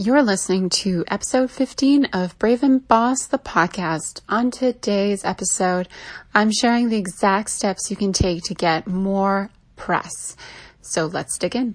You're listening to episode 15 of Brave and Boss, the podcast. On today's episode, I'm sharing the exact steps you can take to get more press. So let's dig in.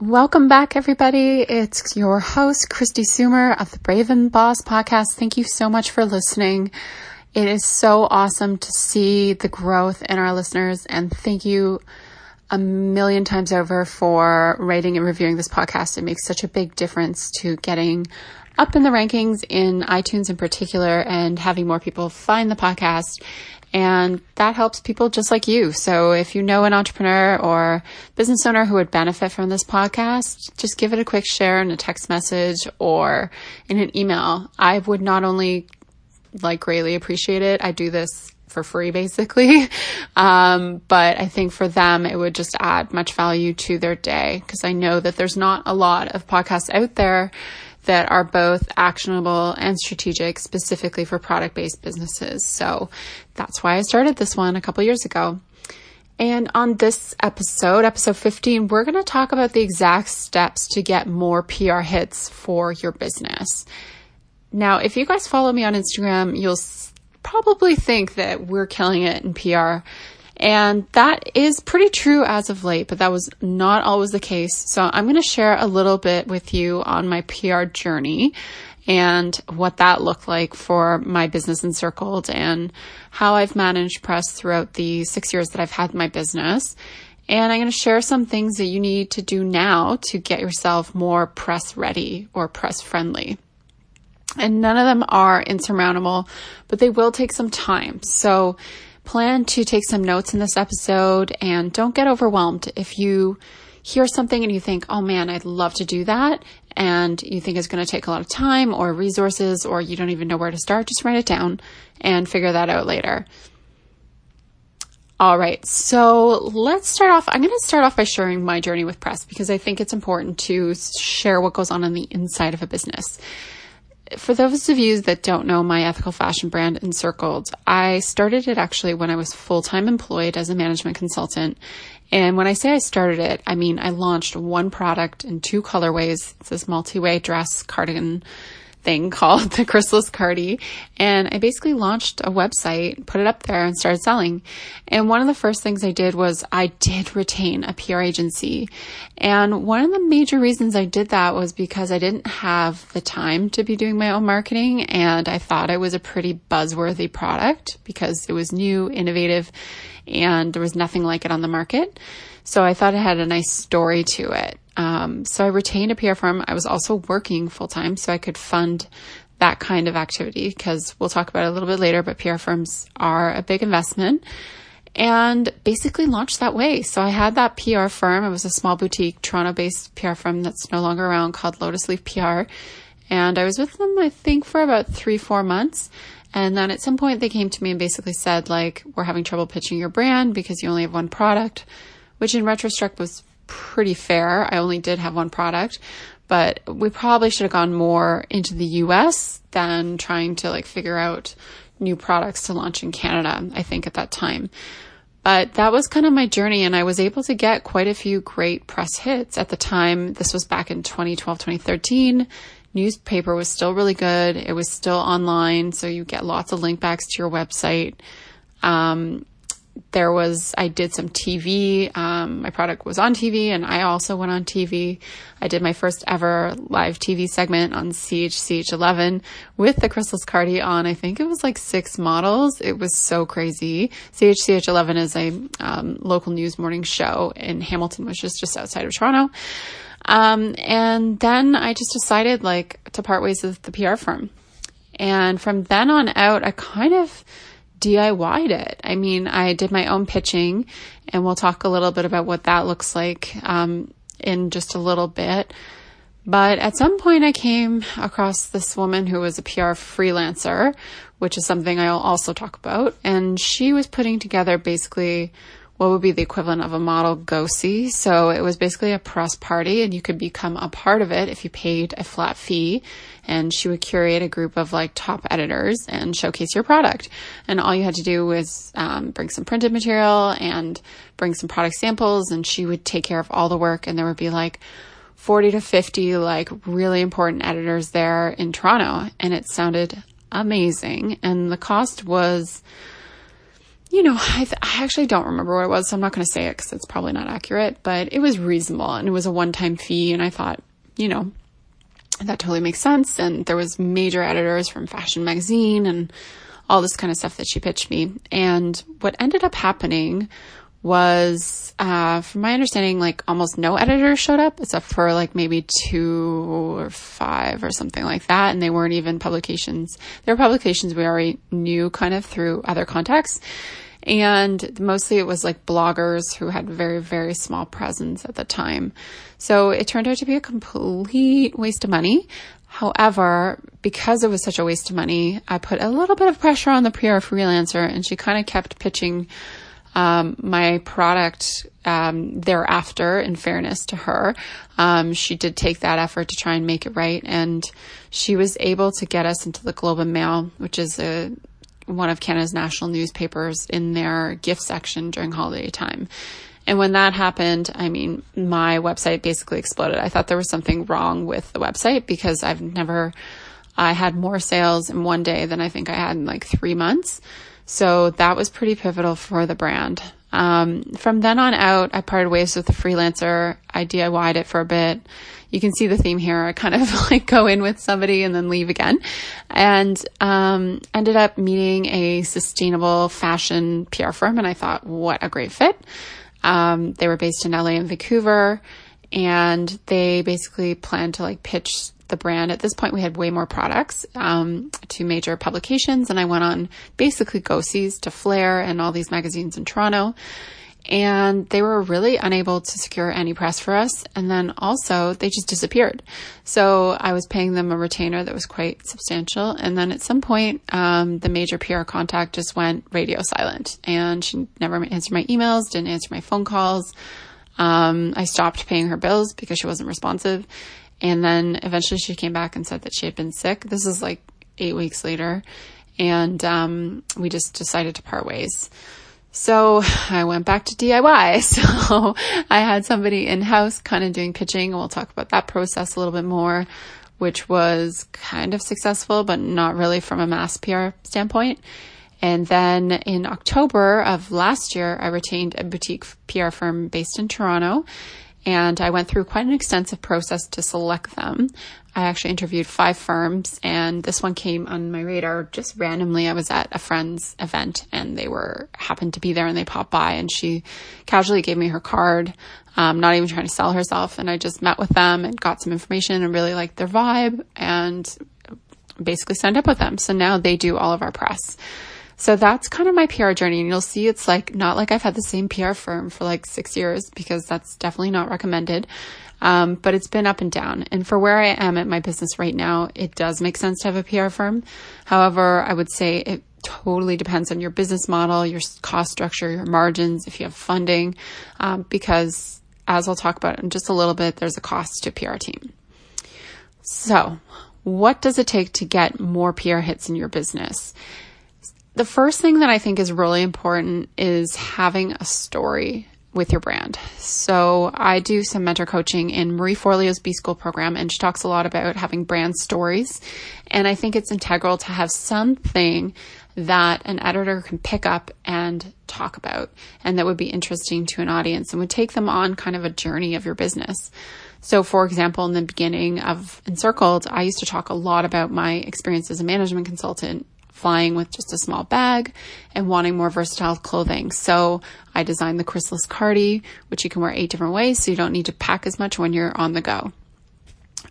Welcome back, everybody. It's your host, Kristi Soomer of the Brave and Boss podcast. Thank you so much for listening. It is so awesome to see the growth in our listeners, and thank you a million times over for rating and reviewing this podcast. It makes such a big difference to getting up in the rankings in iTunes in particular and having more people find the podcast and that helps people just like you. So if you know an entrepreneur or business owner who would benefit from this podcast, just give it a quick share in a text message or in an email. I would not only like greatly appreciate it. I do this for free basically. Um, but I think for them, it would just add much value to their day because I know that there's not a lot of podcasts out there that are both actionable and strategic specifically for product based businesses. So that's why I started this one a couple years ago. And on this episode, episode 15, we're going to talk about the exact steps to get more PR hits for your business. Now, if you guys follow me on Instagram, you'll probably think that we're killing it in PR. And that is pretty true as of late, but that was not always the case. So I'm going to share a little bit with you on my PR journey and what that looked like for my business encircled and how I've managed press throughout the six years that I've had my business. And I'm going to share some things that you need to do now to get yourself more press ready or press friendly. And none of them are insurmountable, but they will take some time. So plan to take some notes in this episode and don't get overwhelmed if you hear something and you think, oh man, I'd love to do that. And you think it's going to take a lot of time or resources or you don't even know where to start. Just write it down and figure that out later. All right. So let's start off. I'm going to start off by sharing my journey with press because I think it's important to share what goes on on the inside of a business for those of you that don't know my ethical fashion brand Encircled, I started it actually when I was full time employed as a management consultant. And when I say I started it, I mean I launched one product in two colorways. It's this multi way dress cardigan thing called the Chrysalis Cardi. And I basically launched a website, put it up there and started selling. And one of the first things I did was I did retain a PR agency. And one of the major reasons I did that was because I didn't have the time to be doing my own marketing. And I thought it was a pretty buzzworthy product because it was new, innovative, and there was nothing like it on the market. So I thought it had a nice story to it. Um, so I retained a PR firm. I was also working full time so I could fund that kind of activity because we'll talk about it a little bit later, but PR firms are a big investment and basically launched that way. So I had that PR firm. It was a small boutique Toronto based PR firm that's no longer around called Lotus Leaf PR. And I was with them, I think, for about three, four months. And then at some point they came to me and basically said, like, we're having trouble pitching your brand because you only have one product which in retrospect was pretty fair. I only did have one product, but we probably should have gone more into the US than trying to like figure out new products to launch in Canada, I think at that time. But that was kind of my journey and I was able to get quite a few great press hits at the time. This was back in 2012, 2013. Newspaper was still really good. It was still online. So you get lots of link backs to your website. Um, there was, I did some TV. Um, my product was on TV and I also went on TV. I did my first ever live TV segment on CHCH11 with the Chrysalis Cardi on. I think it was like six models. It was so crazy. CHCH11 is a um, local news morning show in Hamilton, which is just outside of Toronto. Um, and then I just decided like to part ways with the PR firm. And from then on out, I kind of, DIY'd it. I mean, I did my own pitching, and we'll talk a little bit about what that looks like um, in just a little bit. But at some point I came across this woman who was a PR freelancer, which is something I'll also talk about. And she was putting together basically what would be the equivalent of a model go-see. So it was basically a press party and you could become a part of it if you paid a flat fee. And she would curate a group of like top editors and showcase your product. And all you had to do was um, bring some printed material and bring some product samples and she would take care of all the work and there would be like 40 to 50 like really important editors there in Toronto and it sounded amazing. And the cost was you know, I, th- I, actually don't remember what it was, so I'm not going to say it because it's probably not accurate, but it was reasonable and it was a one time fee. And I thought, you know, that totally makes sense. And there was major editors from Fashion Magazine and all this kind of stuff that she pitched me. And what ended up happening was, uh, from my understanding, like almost no editors showed up except for like maybe two or five or something like that. And they weren't even publications. They were publications we already knew kind of through other contacts. And mostly it was like bloggers who had very, very small presence at the time. So it turned out to be a complete waste of money. However, because it was such a waste of money, I put a little bit of pressure on the PR freelancer and she kind of kept pitching um, my product um, thereafter, in fairness to her. Um, she did take that effort to try and make it right. And she was able to get us into the Globe and Mail, which is a one of Canada's national newspapers in their gift section during holiday time. And when that happened, I mean, my website basically exploded. I thought there was something wrong with the website because I've never, I had more sales in one day than I think I had in like three months. So that was pretty pivotal for the brand. Um, from then on out, I parted ways with the freelancer. I DIY'd it for a bit you can see the theme here. I kind of like go in with somebody and then leave again and, um, ended up meeting a sustainable fashion PR firm. And I thought, what a great fit. Um, they were based in LA and Vancouver and they basically planned to like pitch the brand. At this point, we had way more products um, to major publications, and I went on basically go-sees to Flare and all these magazines in Toronto and they were really unable to secure any press for us. And then also they just disappeared. So I was paying them a retainer that was quite substantial. And then at some point, um, the major PR contact just went radio silent and she never answered my emails, didn't answer my phone calls. Um, I stopped paying her bills because she wasn't responsive. And then eventually she came back and said that she had been sick. This is like eight weeks later. And, um, we just decided to part ways. So I went back to DIY. So I had somebody in house kind of doing pitching and we'll talk about that process a little bit more, which was kind of successful, but not really from a mass PR standpoint. And then in October of last year, I retained a boutique PR firm based in Toronto and I went through quite an extensive process to select them. I actually interviewed five firms and this one came on my radar just randomly. I was at a friend's event and they were happened to be there and they popped by and she casually gave me her card, um, not even trying to sell herself. And I just met with them and got some information and really liked their vibe and basically signed up with them. So now they do all of our press. So that's kind of my PR journey. And you'll see it's like not like I've had the same PR firm for like six years because that's definitely not recommended. Um, but it's been up and down. And for where I am at my business right now, it does make sense to have a PR firm. However, I would say it totally depends on your business model, your cost structure, your margins, if you have funding, um, because as I'll talk about in just a little bit, there's a cost to a PR team. So what does it take to get more PR hits in your business? The first thing that I think is really important is having a story with your brand. So I do some mentor coaching in Marie Forleo's B School program, and she talks a lot about having brand stories. And I think it's integral to have something that an editor can pick up and talk about and that would be interesting to an audience and would take them on kind of a journey of your business. So, for example, in the beginning of Encircled, I used to talk a lot about my experience as a management consultant flying with just a small bag and wanting more versatile clothing. So I designed the Chrysalis Cardi, which you can wear eight different ways. So you don't need to pack as much when you're on the go.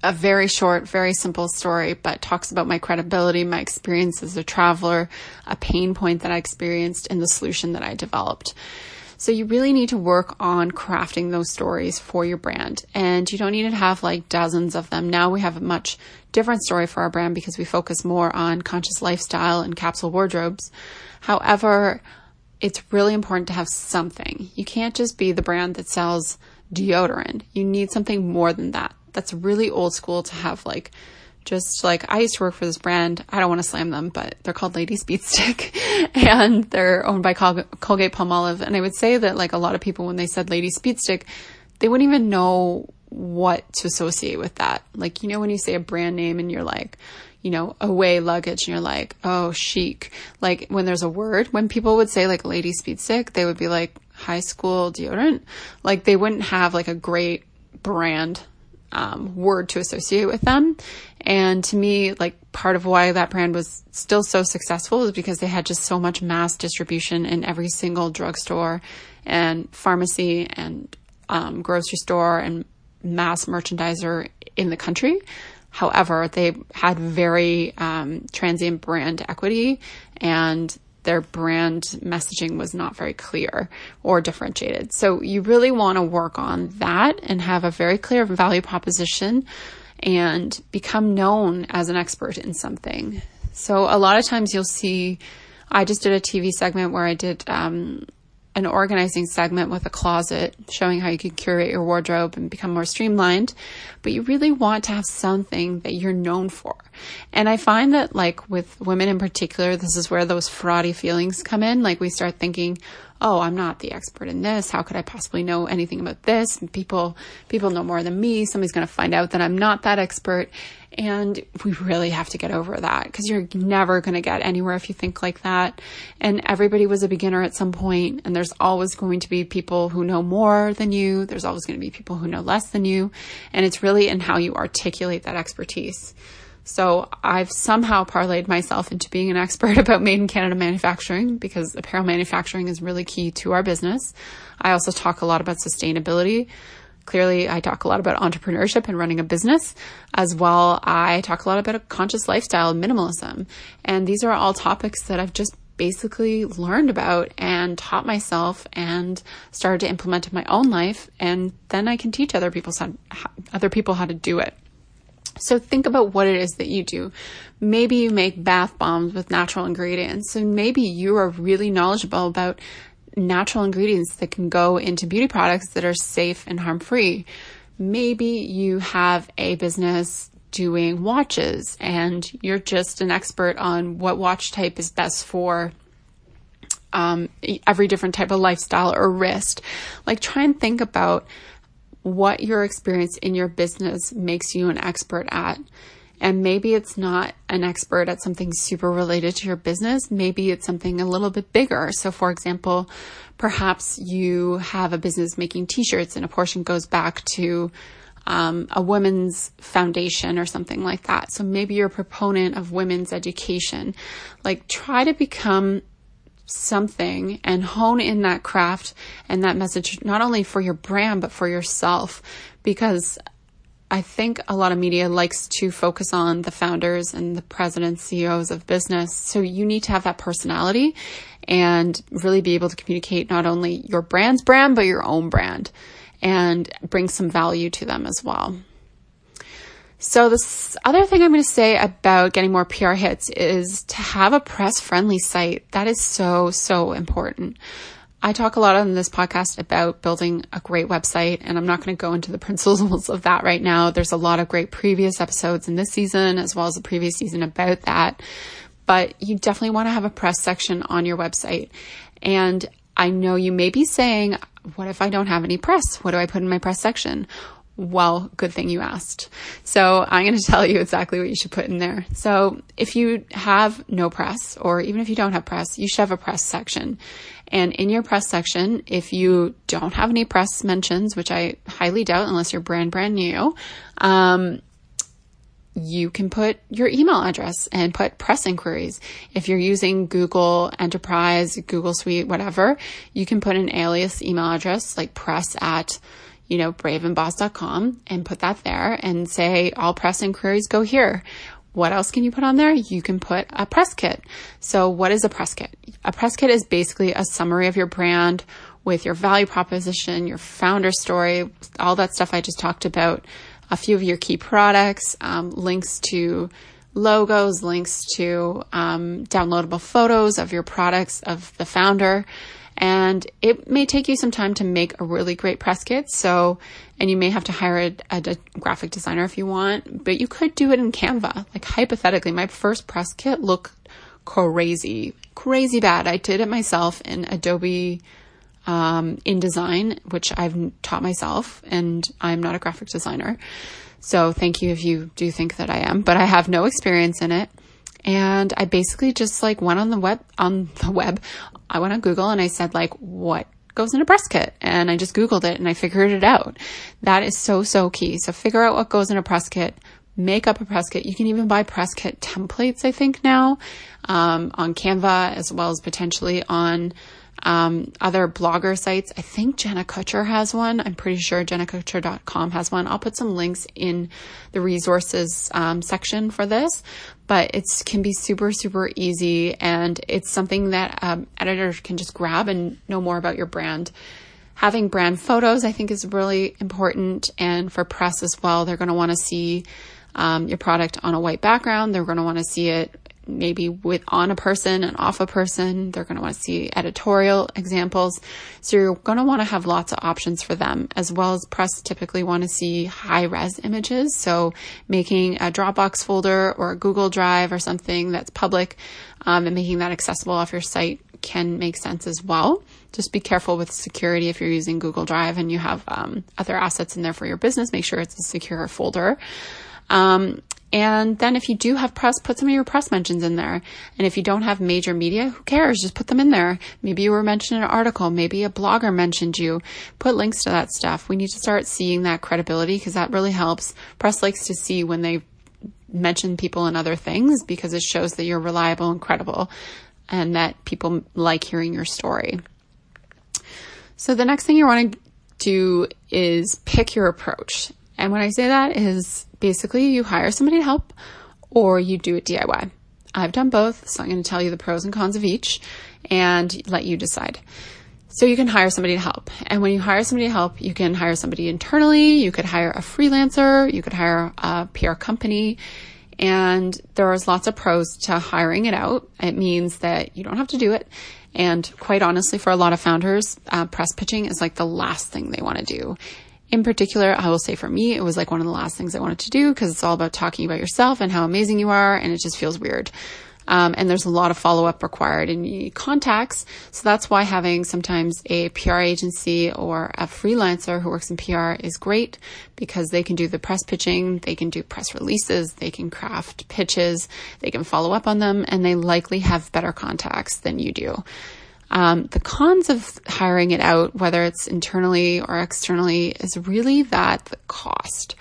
A very short, very simple story, but talks about my credibility, my experience as a traveler, a pain point that I experienced and the solution that I developed. So you really need to work on crafting those stories for your brand. And you don't need to have like dozens of them. Now we have a much different story for our brand because we focus more on conscious lifestyle and capsule wardrobes. However, it's really important to have something. You can't just be the brand that sells deodorant. You need something more than that. That's really old school to have like just like I used to work for this brand. I don't want to slam them, but they're called Lady Speed Stick and they're owned by Col- Colgate Palmolive. And I would say that like a lot of people, when they said Lady Speed Stick, they wouldn't even know what to associate with that. Like, you know, when you say a brand name and you're like, you know, away luggage and you're like, oh, chic. Like when there's a word, when people would say like Lady Speed Stick, they would be like high school deodorant. Like they wouldn't have like a great brand um, word to associate with them. And to me, like part of why that brand was still so successful is because they had just so much mass distribution in every single drugstore and pharmacy and um, grocery store and mass merchandiser in the country. However, they had very um, transient brand equity and their brand messaging was not very clear or differentiated. So you really want to work on that and have a very clear value proposition and become known as an expert in something. So a lot of times you'll see, I just did a TV segment where I did um, an organizing segment with a closet showing how you can curate your wardrobe and become more streamlined. But you really want to have something that you're known for. And I find that like with women in particular, this is where those fraudy feelings come in. Like we start thinking, oh, I'm not the expert in this. How could I possibly know anything about this? People, people know more than me. Somebody's going to find out that I'm not that expert. And we really have to get over that because you're never going to get anywhere if you think like that. And everybody was a beginner at some point, and there's always going to be people who know more than you. There's always going to be people who know less than you. And it's really in how you articulate that expertise. So I've somehow parlayed myself into being an expert about made in Canada manufacturing because apparel manufacturing is really key to our business. I also talk a lot about sustainability. Clearly, I talk a lot about entrepreneurship and running a business as well. I talk a lot about a conscious lifestyle, minimalism. And these are all topics that I've just basically learned about and taught myself and started to implement in my own life. And then I can teach other people, other people how to do it. So think about what it is that you do. Maybe you make bath bombs with natural ingredients. So maybe you are really knowledgeable about natural ingredients that can go into beauty products that are safe and harm free. Maybe you have a business doing watches and you're just an expert on what watch type is best for um, every different type of lifestyle or wrist. Like try and think about what your experience in your business makes you an expert at. And maybe it's not an expert at something super related to your business. Maybe it's something a little bit bigger. So, for example, perhaps you have a business making t shirts and a portion goes back to um, a women's foundation or something like that. So maybe you're a proponent of women's education. Like, try to become something and hone in that craft and that message, not only for your brand, but for yourself. Because I think a lot of media likes to focus on the founders and the presidents, CEOs of business. So you need to have that personality and really be able to communicate not only your brand's brand, but your own brand and bring some value to them as well. So this other thing I'm going to say about getting more PR hits is to have a press friendly site. That is so, so important. I talk a lot on this podcast about building a great website, and I'm not going to go into the principles of that right now. There's a lot of great previous episodes in this season, as well as the previous season about that. But you definitely want to have a press section on your website. And I know you may be saying, what if I don't have any press? What do I put in my press section? Well, good thing you asked. So I'm going to tell you exactly what you should put in there. So if you have no press, or even if you don't have press, you should have a press section. And in your press section, if you don't have any press mentions, which I highly doubt unless you're brand, brand new, um, you can put your email address and put press inquiries. If you're using Google Enterprise, Google Suite, whatever, you can put an alias email address like press at you know, braveandboss.com and put that there and say all press inquiries go here. What else can you put on there? You can put a press kit. So what is a press kit? A press kit is basically a summary of your brand with your value proposition, your founder story, all that stuff I just talked about, a few of your key products, um, links to logos, links to um, downloadable photos of your products of the founder. And it may take you some time to make a really great press kit. So, and you may have to hire a, a, graphic designer if you want, but you could do it in Canva. Like hypothetically, my first press kit looked crazy, crazy bad. I did it myself in Adobe um, InDesign, which I've taught myself, and I'm not a graphic designer. So thank you if you do think that I am, but I have no experience in it. And I basically just like went on the web, on the web. I went on Google and I said like, what goes in a press kit? And I just Googled it and I figured it out. That is so, so key. So figure out what goes in a press kit. Make up a press kit. You can even buy press kit templates, I think now, um, on Canva as well as potentially on um, other blogger sites. I think Jenna Kutcher has one. I'm pretty sure jennakutcher.com has one. I'll put some links in the resources um, section for this, but it can be super, super easy and it's something that um, editors can just grab and know more about your brand. Having brand photos, I think, is really important. And for press as well, they're going to want to see um, your product on a white background. They're going to want to see it maybe with on a person and off a person. They're going to want to see editorial examples. So you're going to want to have lots of options for them as well as press typically want to see high res images. So making a Dropbox folder or a Google Drive or something that's public um, and making that accessible off your site can make sense as well. Just be careful with security if you're using Google Drive and you have um, other assets in there for your business. Make sure it's a secure folder. Um, and then if you do have press, put some of your press mentions in there. And if you don't have major media, who cares? Just put them in there. Maybe you were mentioned in an article. Maybe a blogger mentioned you. Put links to that stuff. We need to start seeing that credibility because that really helps. Press likes to see when they mention people and other things because it shows that you're reliable and credible and that people like hearing your story. So the next thing you want to do is pick your approach. And when I say that is basically you hire somebody to help or you do it DIY. I've done both, so I'm going to tell you the pros and cons of each and let you decide. So you can hire somebody to help. And when you hire somebody to help, you can hire somebody internally, you could hire a freelancer, you could hire a PR company, and there's lots of pros to hiring it out. It means that you don't have to do it. And quite honestly, for a lot of founders, uh, press pitching is like the last thing they want to do in particular, I will say for me, it was like one of the last things I wanted to do because it's all about talking about yourself and how amazing you are. And it just feels weird. Um, and there's a lot of follow up required and you need contacts. So that's why having sometimes a PR agency or a freelancer who works in PR is great because they can do the press pitching, they can do press releases, they can craft pitches, they can follow up on them, and they likely have better contacts than you do. Um, the cons of hiring it out, whether it's internally or externally, is really that the cost.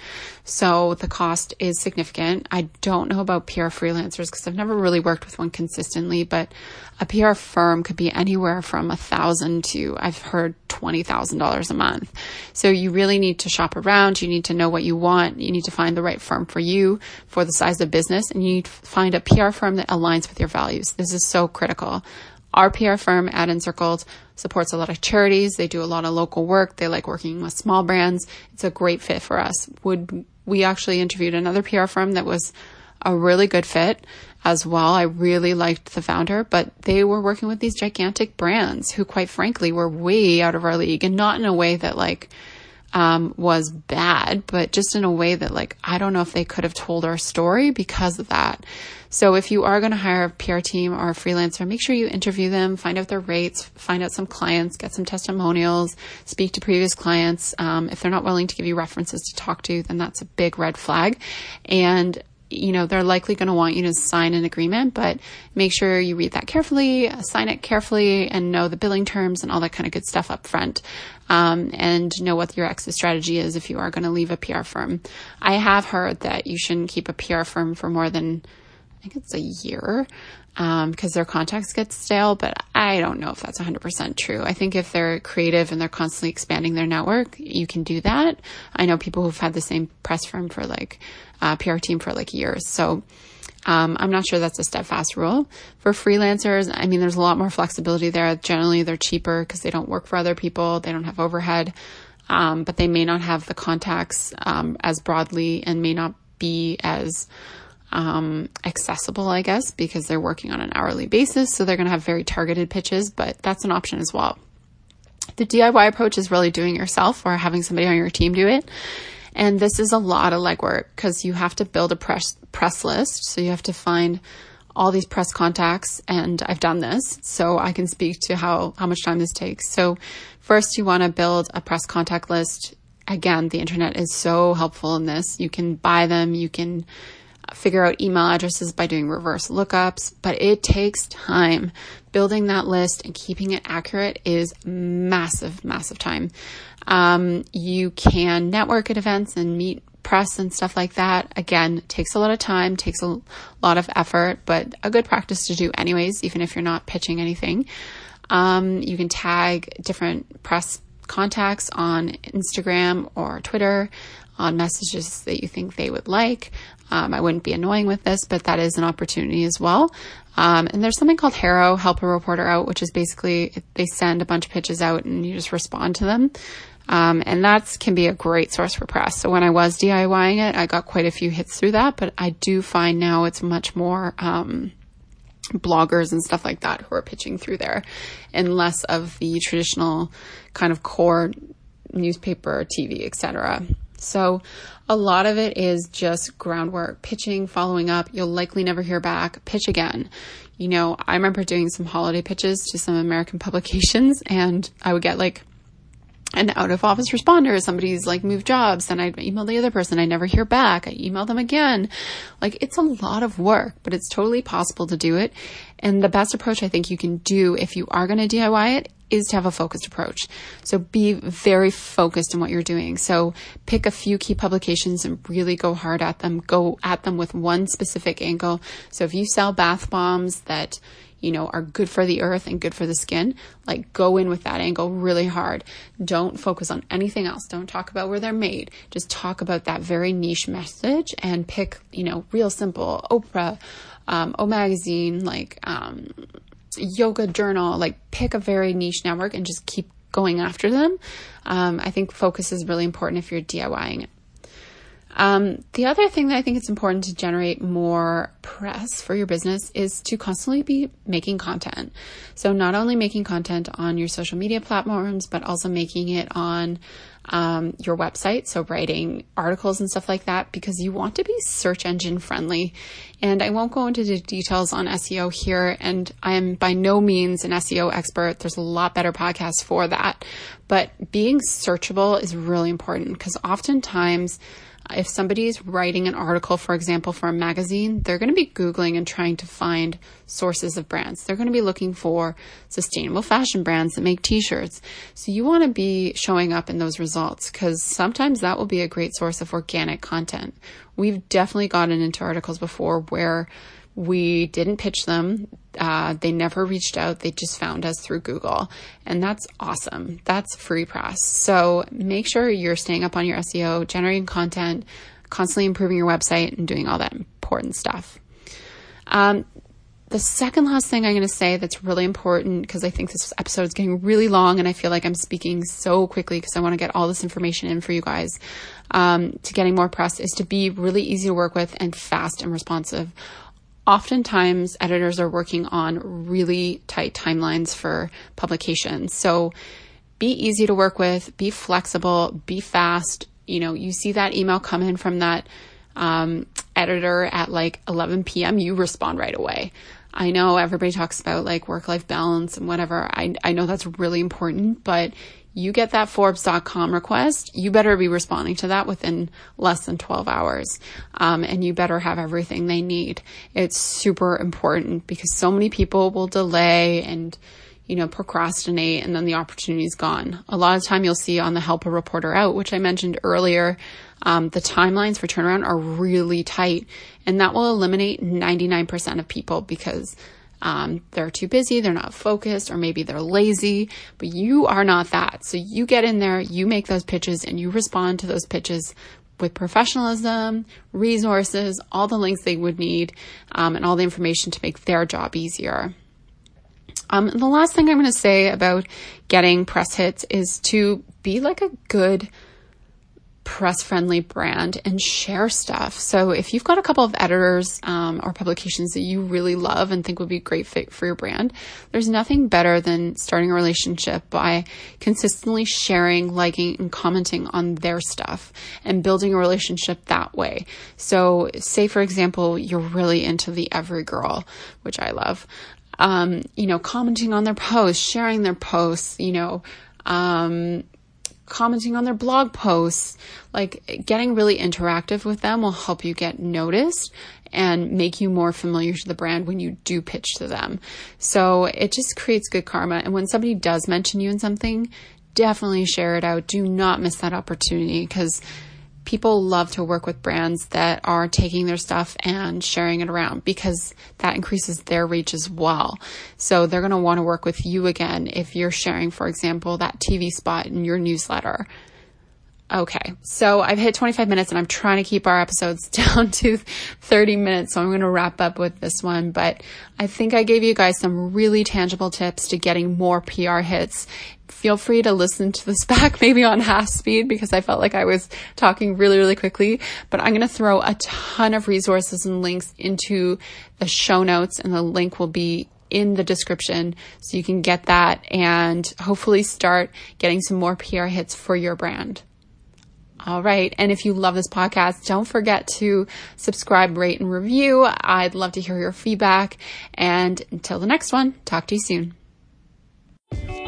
So the cost is significant. I don't know about PR freelancers because I've never really worked with one consistently, but a PR firm could be anywhere from a thousand to I've heard twenty thousand dollars a month. So you really need to shop around. You need to know what you want. You need to find the right firm for you for the size of business, and you need to find a PR firm that aligns with your values. This is so critical. Our PR firm Ad Encircled supports a lot of charities. They do a lot of local work. They like working with small brands. It's a great fit for us. Would we actually interviewed another PR firm that was a really good fit as well. I really liked the founder, but they were working with these gigantic brands who quite frankly were way out of our league and not in a way that like um, was bad, but just in a way that like I don't know if they could have told our story because of that. So if you are going to hire a PR team or a freelancer, make sure you interview them, find out their rates, find out some clients, get some testimonials, speak to previous clients. Um, if they're not willing to give you references to talk to, then that's a big red flag. And you know, they're likely going to want you to sign an agreement, but make sure you read that carefully, sign it carefully, and know the billing terms and all that kind of good stuff up front. Um, and know what your exit strategy is if you are going to leave a PR firm. I have heard that you shouldn't keep a PR firm for more than I think it's a year um, because their contacts get stale, but I don't know if that's 100% true. I think if they're creative and they're constantly expanding their network, you can do that. I know people who've had the same press firm for like uh, PR team for like years. So Um, I'm not sure that's a steadfast rule. For freelancers, I mean, there's a lot more flexibility there. Generally, they're cheaper because they don't work for other people, they don't have overhead, um, but they may not have the contacts um, as broadly and may not be as um, accessible, I guess, because they're working on an hourly basis. So they're going to have very targeted pitches, but that's an option as well. The DIY approach is really doing yourself or having somebody on your team do it. And this is a lot of legwork because you have to build a press press list. So you have to find all these press contacts and I've done this so I can speak to how how much time this takes. So first you want to build a press contact list. Again, the internet is so helpful in this. You can buy them, you can figure out email addresses by doing reverse lookups, but it takes time. Building that list and keeping it accurate is massive, massive time. Um, you can network at events and meet press and stuff like that. Again, takes a lot of time, takes a lot of effort, but a good practice to do anyways, even if you're not pitching anything. Um, you can tag different press contacts on Instagram or Twitter on messages that you think they would like. Um, I wouldn't be annoying with this, but that is an opportunity as well. Um, and there's something called HARO, Help a Reporter Out, which is basically they send a bunch of pitches out and you just respond to them. Um, and that can be a great source for press. So when I was DIYing it, I got quite a few hits through that, but I do find now it's much more, um, bloggers and stuff like that who are pitching through there and less of the traditional kind of core newspaper, TV, etc. So a lot of it is just groundwork, pitching, following up. You'll likely never hear back. Pitch again. You know, I remember doing some holiday pitches to some American publications and I would get like an out of office responder. Somebody's like moved jobs. and I'd email the other person. I never hear back. I email them again. Like it's a lot of work, but it's totally possible to do it. And the best approach I think you can do if you are going to DIY it is to have a focused approach. So be very focused in what you're doing. So pick a few key publications and really go hard at them. Go at them with one specific angle. So if you sell bath bombs that you know, are good for the earth and good for the skin, like go in with that angle really hard. Don't focus on anything else. Don't talk about where they're made. Just talk about that very niche message and pick, you know, real simple Oprah, um, O Magazine, like, um, yoga journal, like pick a very niche network and just keep going after them. Um, I think focus is really important if you're DIYing it. Um, the other thing that I think it's important to generate more press for your business is to constantly be making content. So not only making content on your social media platforms, but also making it on um, your website. So writing articles and stuff like that because you want to be search engine friendly. And I won't go into the details on SEO here. And I am by no means an SEO expert. There's a lot better podcasts for that. But being searchable is really important because oftentimes if somebody's writing an article, for example, for a magazine, they're going to be Googling and trying to find sources of brands. They're going to be looking for sustainable fashion brands that make t-shirts. So you want to be showing up in those results because sometimes that will be a great source of organic content. We've definitely gotten into articles before where we didn't pitch them. Uh, they never reached out. They just found us through Google. And that's awesome. That's free press. So make sure you're staying up on your SEO, generating content, constantly improving your website, and doing all that important stuff. Um, the second last thing I'm going to say that's really important because I think this episode is getting really long and I feel like I'm speaking so quickly because I want to get all this information in for you guys um, to getting more press is to be really easy to work with and fast and responsive oftentimes editors are working on really tight timelines for publications. So be easy to work with, be flexible, be fast. You know, you see that email come in from that um, editor at like 11 p.m., you respond right away. I know everybody talks about like work life balance and whatever. I, I know that's really important, but you get that Forbes.com request, you better be responding to that within less than 12 hours. Um, and you better have everything they need. It's super important because so many people will delay and, you know, procrastinate and then the opportunity is gone. A lot of time you'll see on the help a reporter out, which I mentioned earlier, um, the timelines for turnaround are really tight and that will eliminate 99% of people because um, they're too busy, they're not focused, or maybe they're lazy, but you are not that. So you get in there, you make those pitches, and you respond to those pitches with professionalism, resources, all the links they would need, um, and all the information to make their job easier. Um, the last thing I'm going to say about getting press hits is to be like a good press friendly brand and share stuff. So if you've got a couple of editors um, or publications that you really love and think would be a great fit for your brand, there's nothing better than starting a relationship by consistently sharing, liking, and commenting on their stuff and building a relationship that way. So say, for example, you're really into the Every Girl, which I love. Um, you know, commenting on their posts, sharing their posts, you know, um, commenting on their blog posts, like getting really interactive with them will help you get noticed and make you more familiar to the brand when you do pitch to them. So it just creates good karma. And when somebody does mention you in something, definitely share it out. Do not miss that opportunity because people love to work with brands that are taking their stuff and sharing it around because that increases their reach as well. So they're going to want to work with you again if you're sharing, for example, that TV spot in your newsletter. Okay, so I've hit 25 minutes and I'm trying to keep our episodes down to 30 minutes, so I'm going to wrap up with this one. But I think I gave you guys some really tangible tips to getting more PR hits. Feel free to listen to this back, maybe on half speed, because I felt like I was talking really, really quickly. But I'm going to throw a ton of resources and links into the show notes, and the link will be in the description so you can get that and hopefully start getting some more PR hits for your brand. All right. And if you love this podcast, don't forget to subscribe, rate, and review. I'd love to hear your feedback. And until the next one, talk to you soon.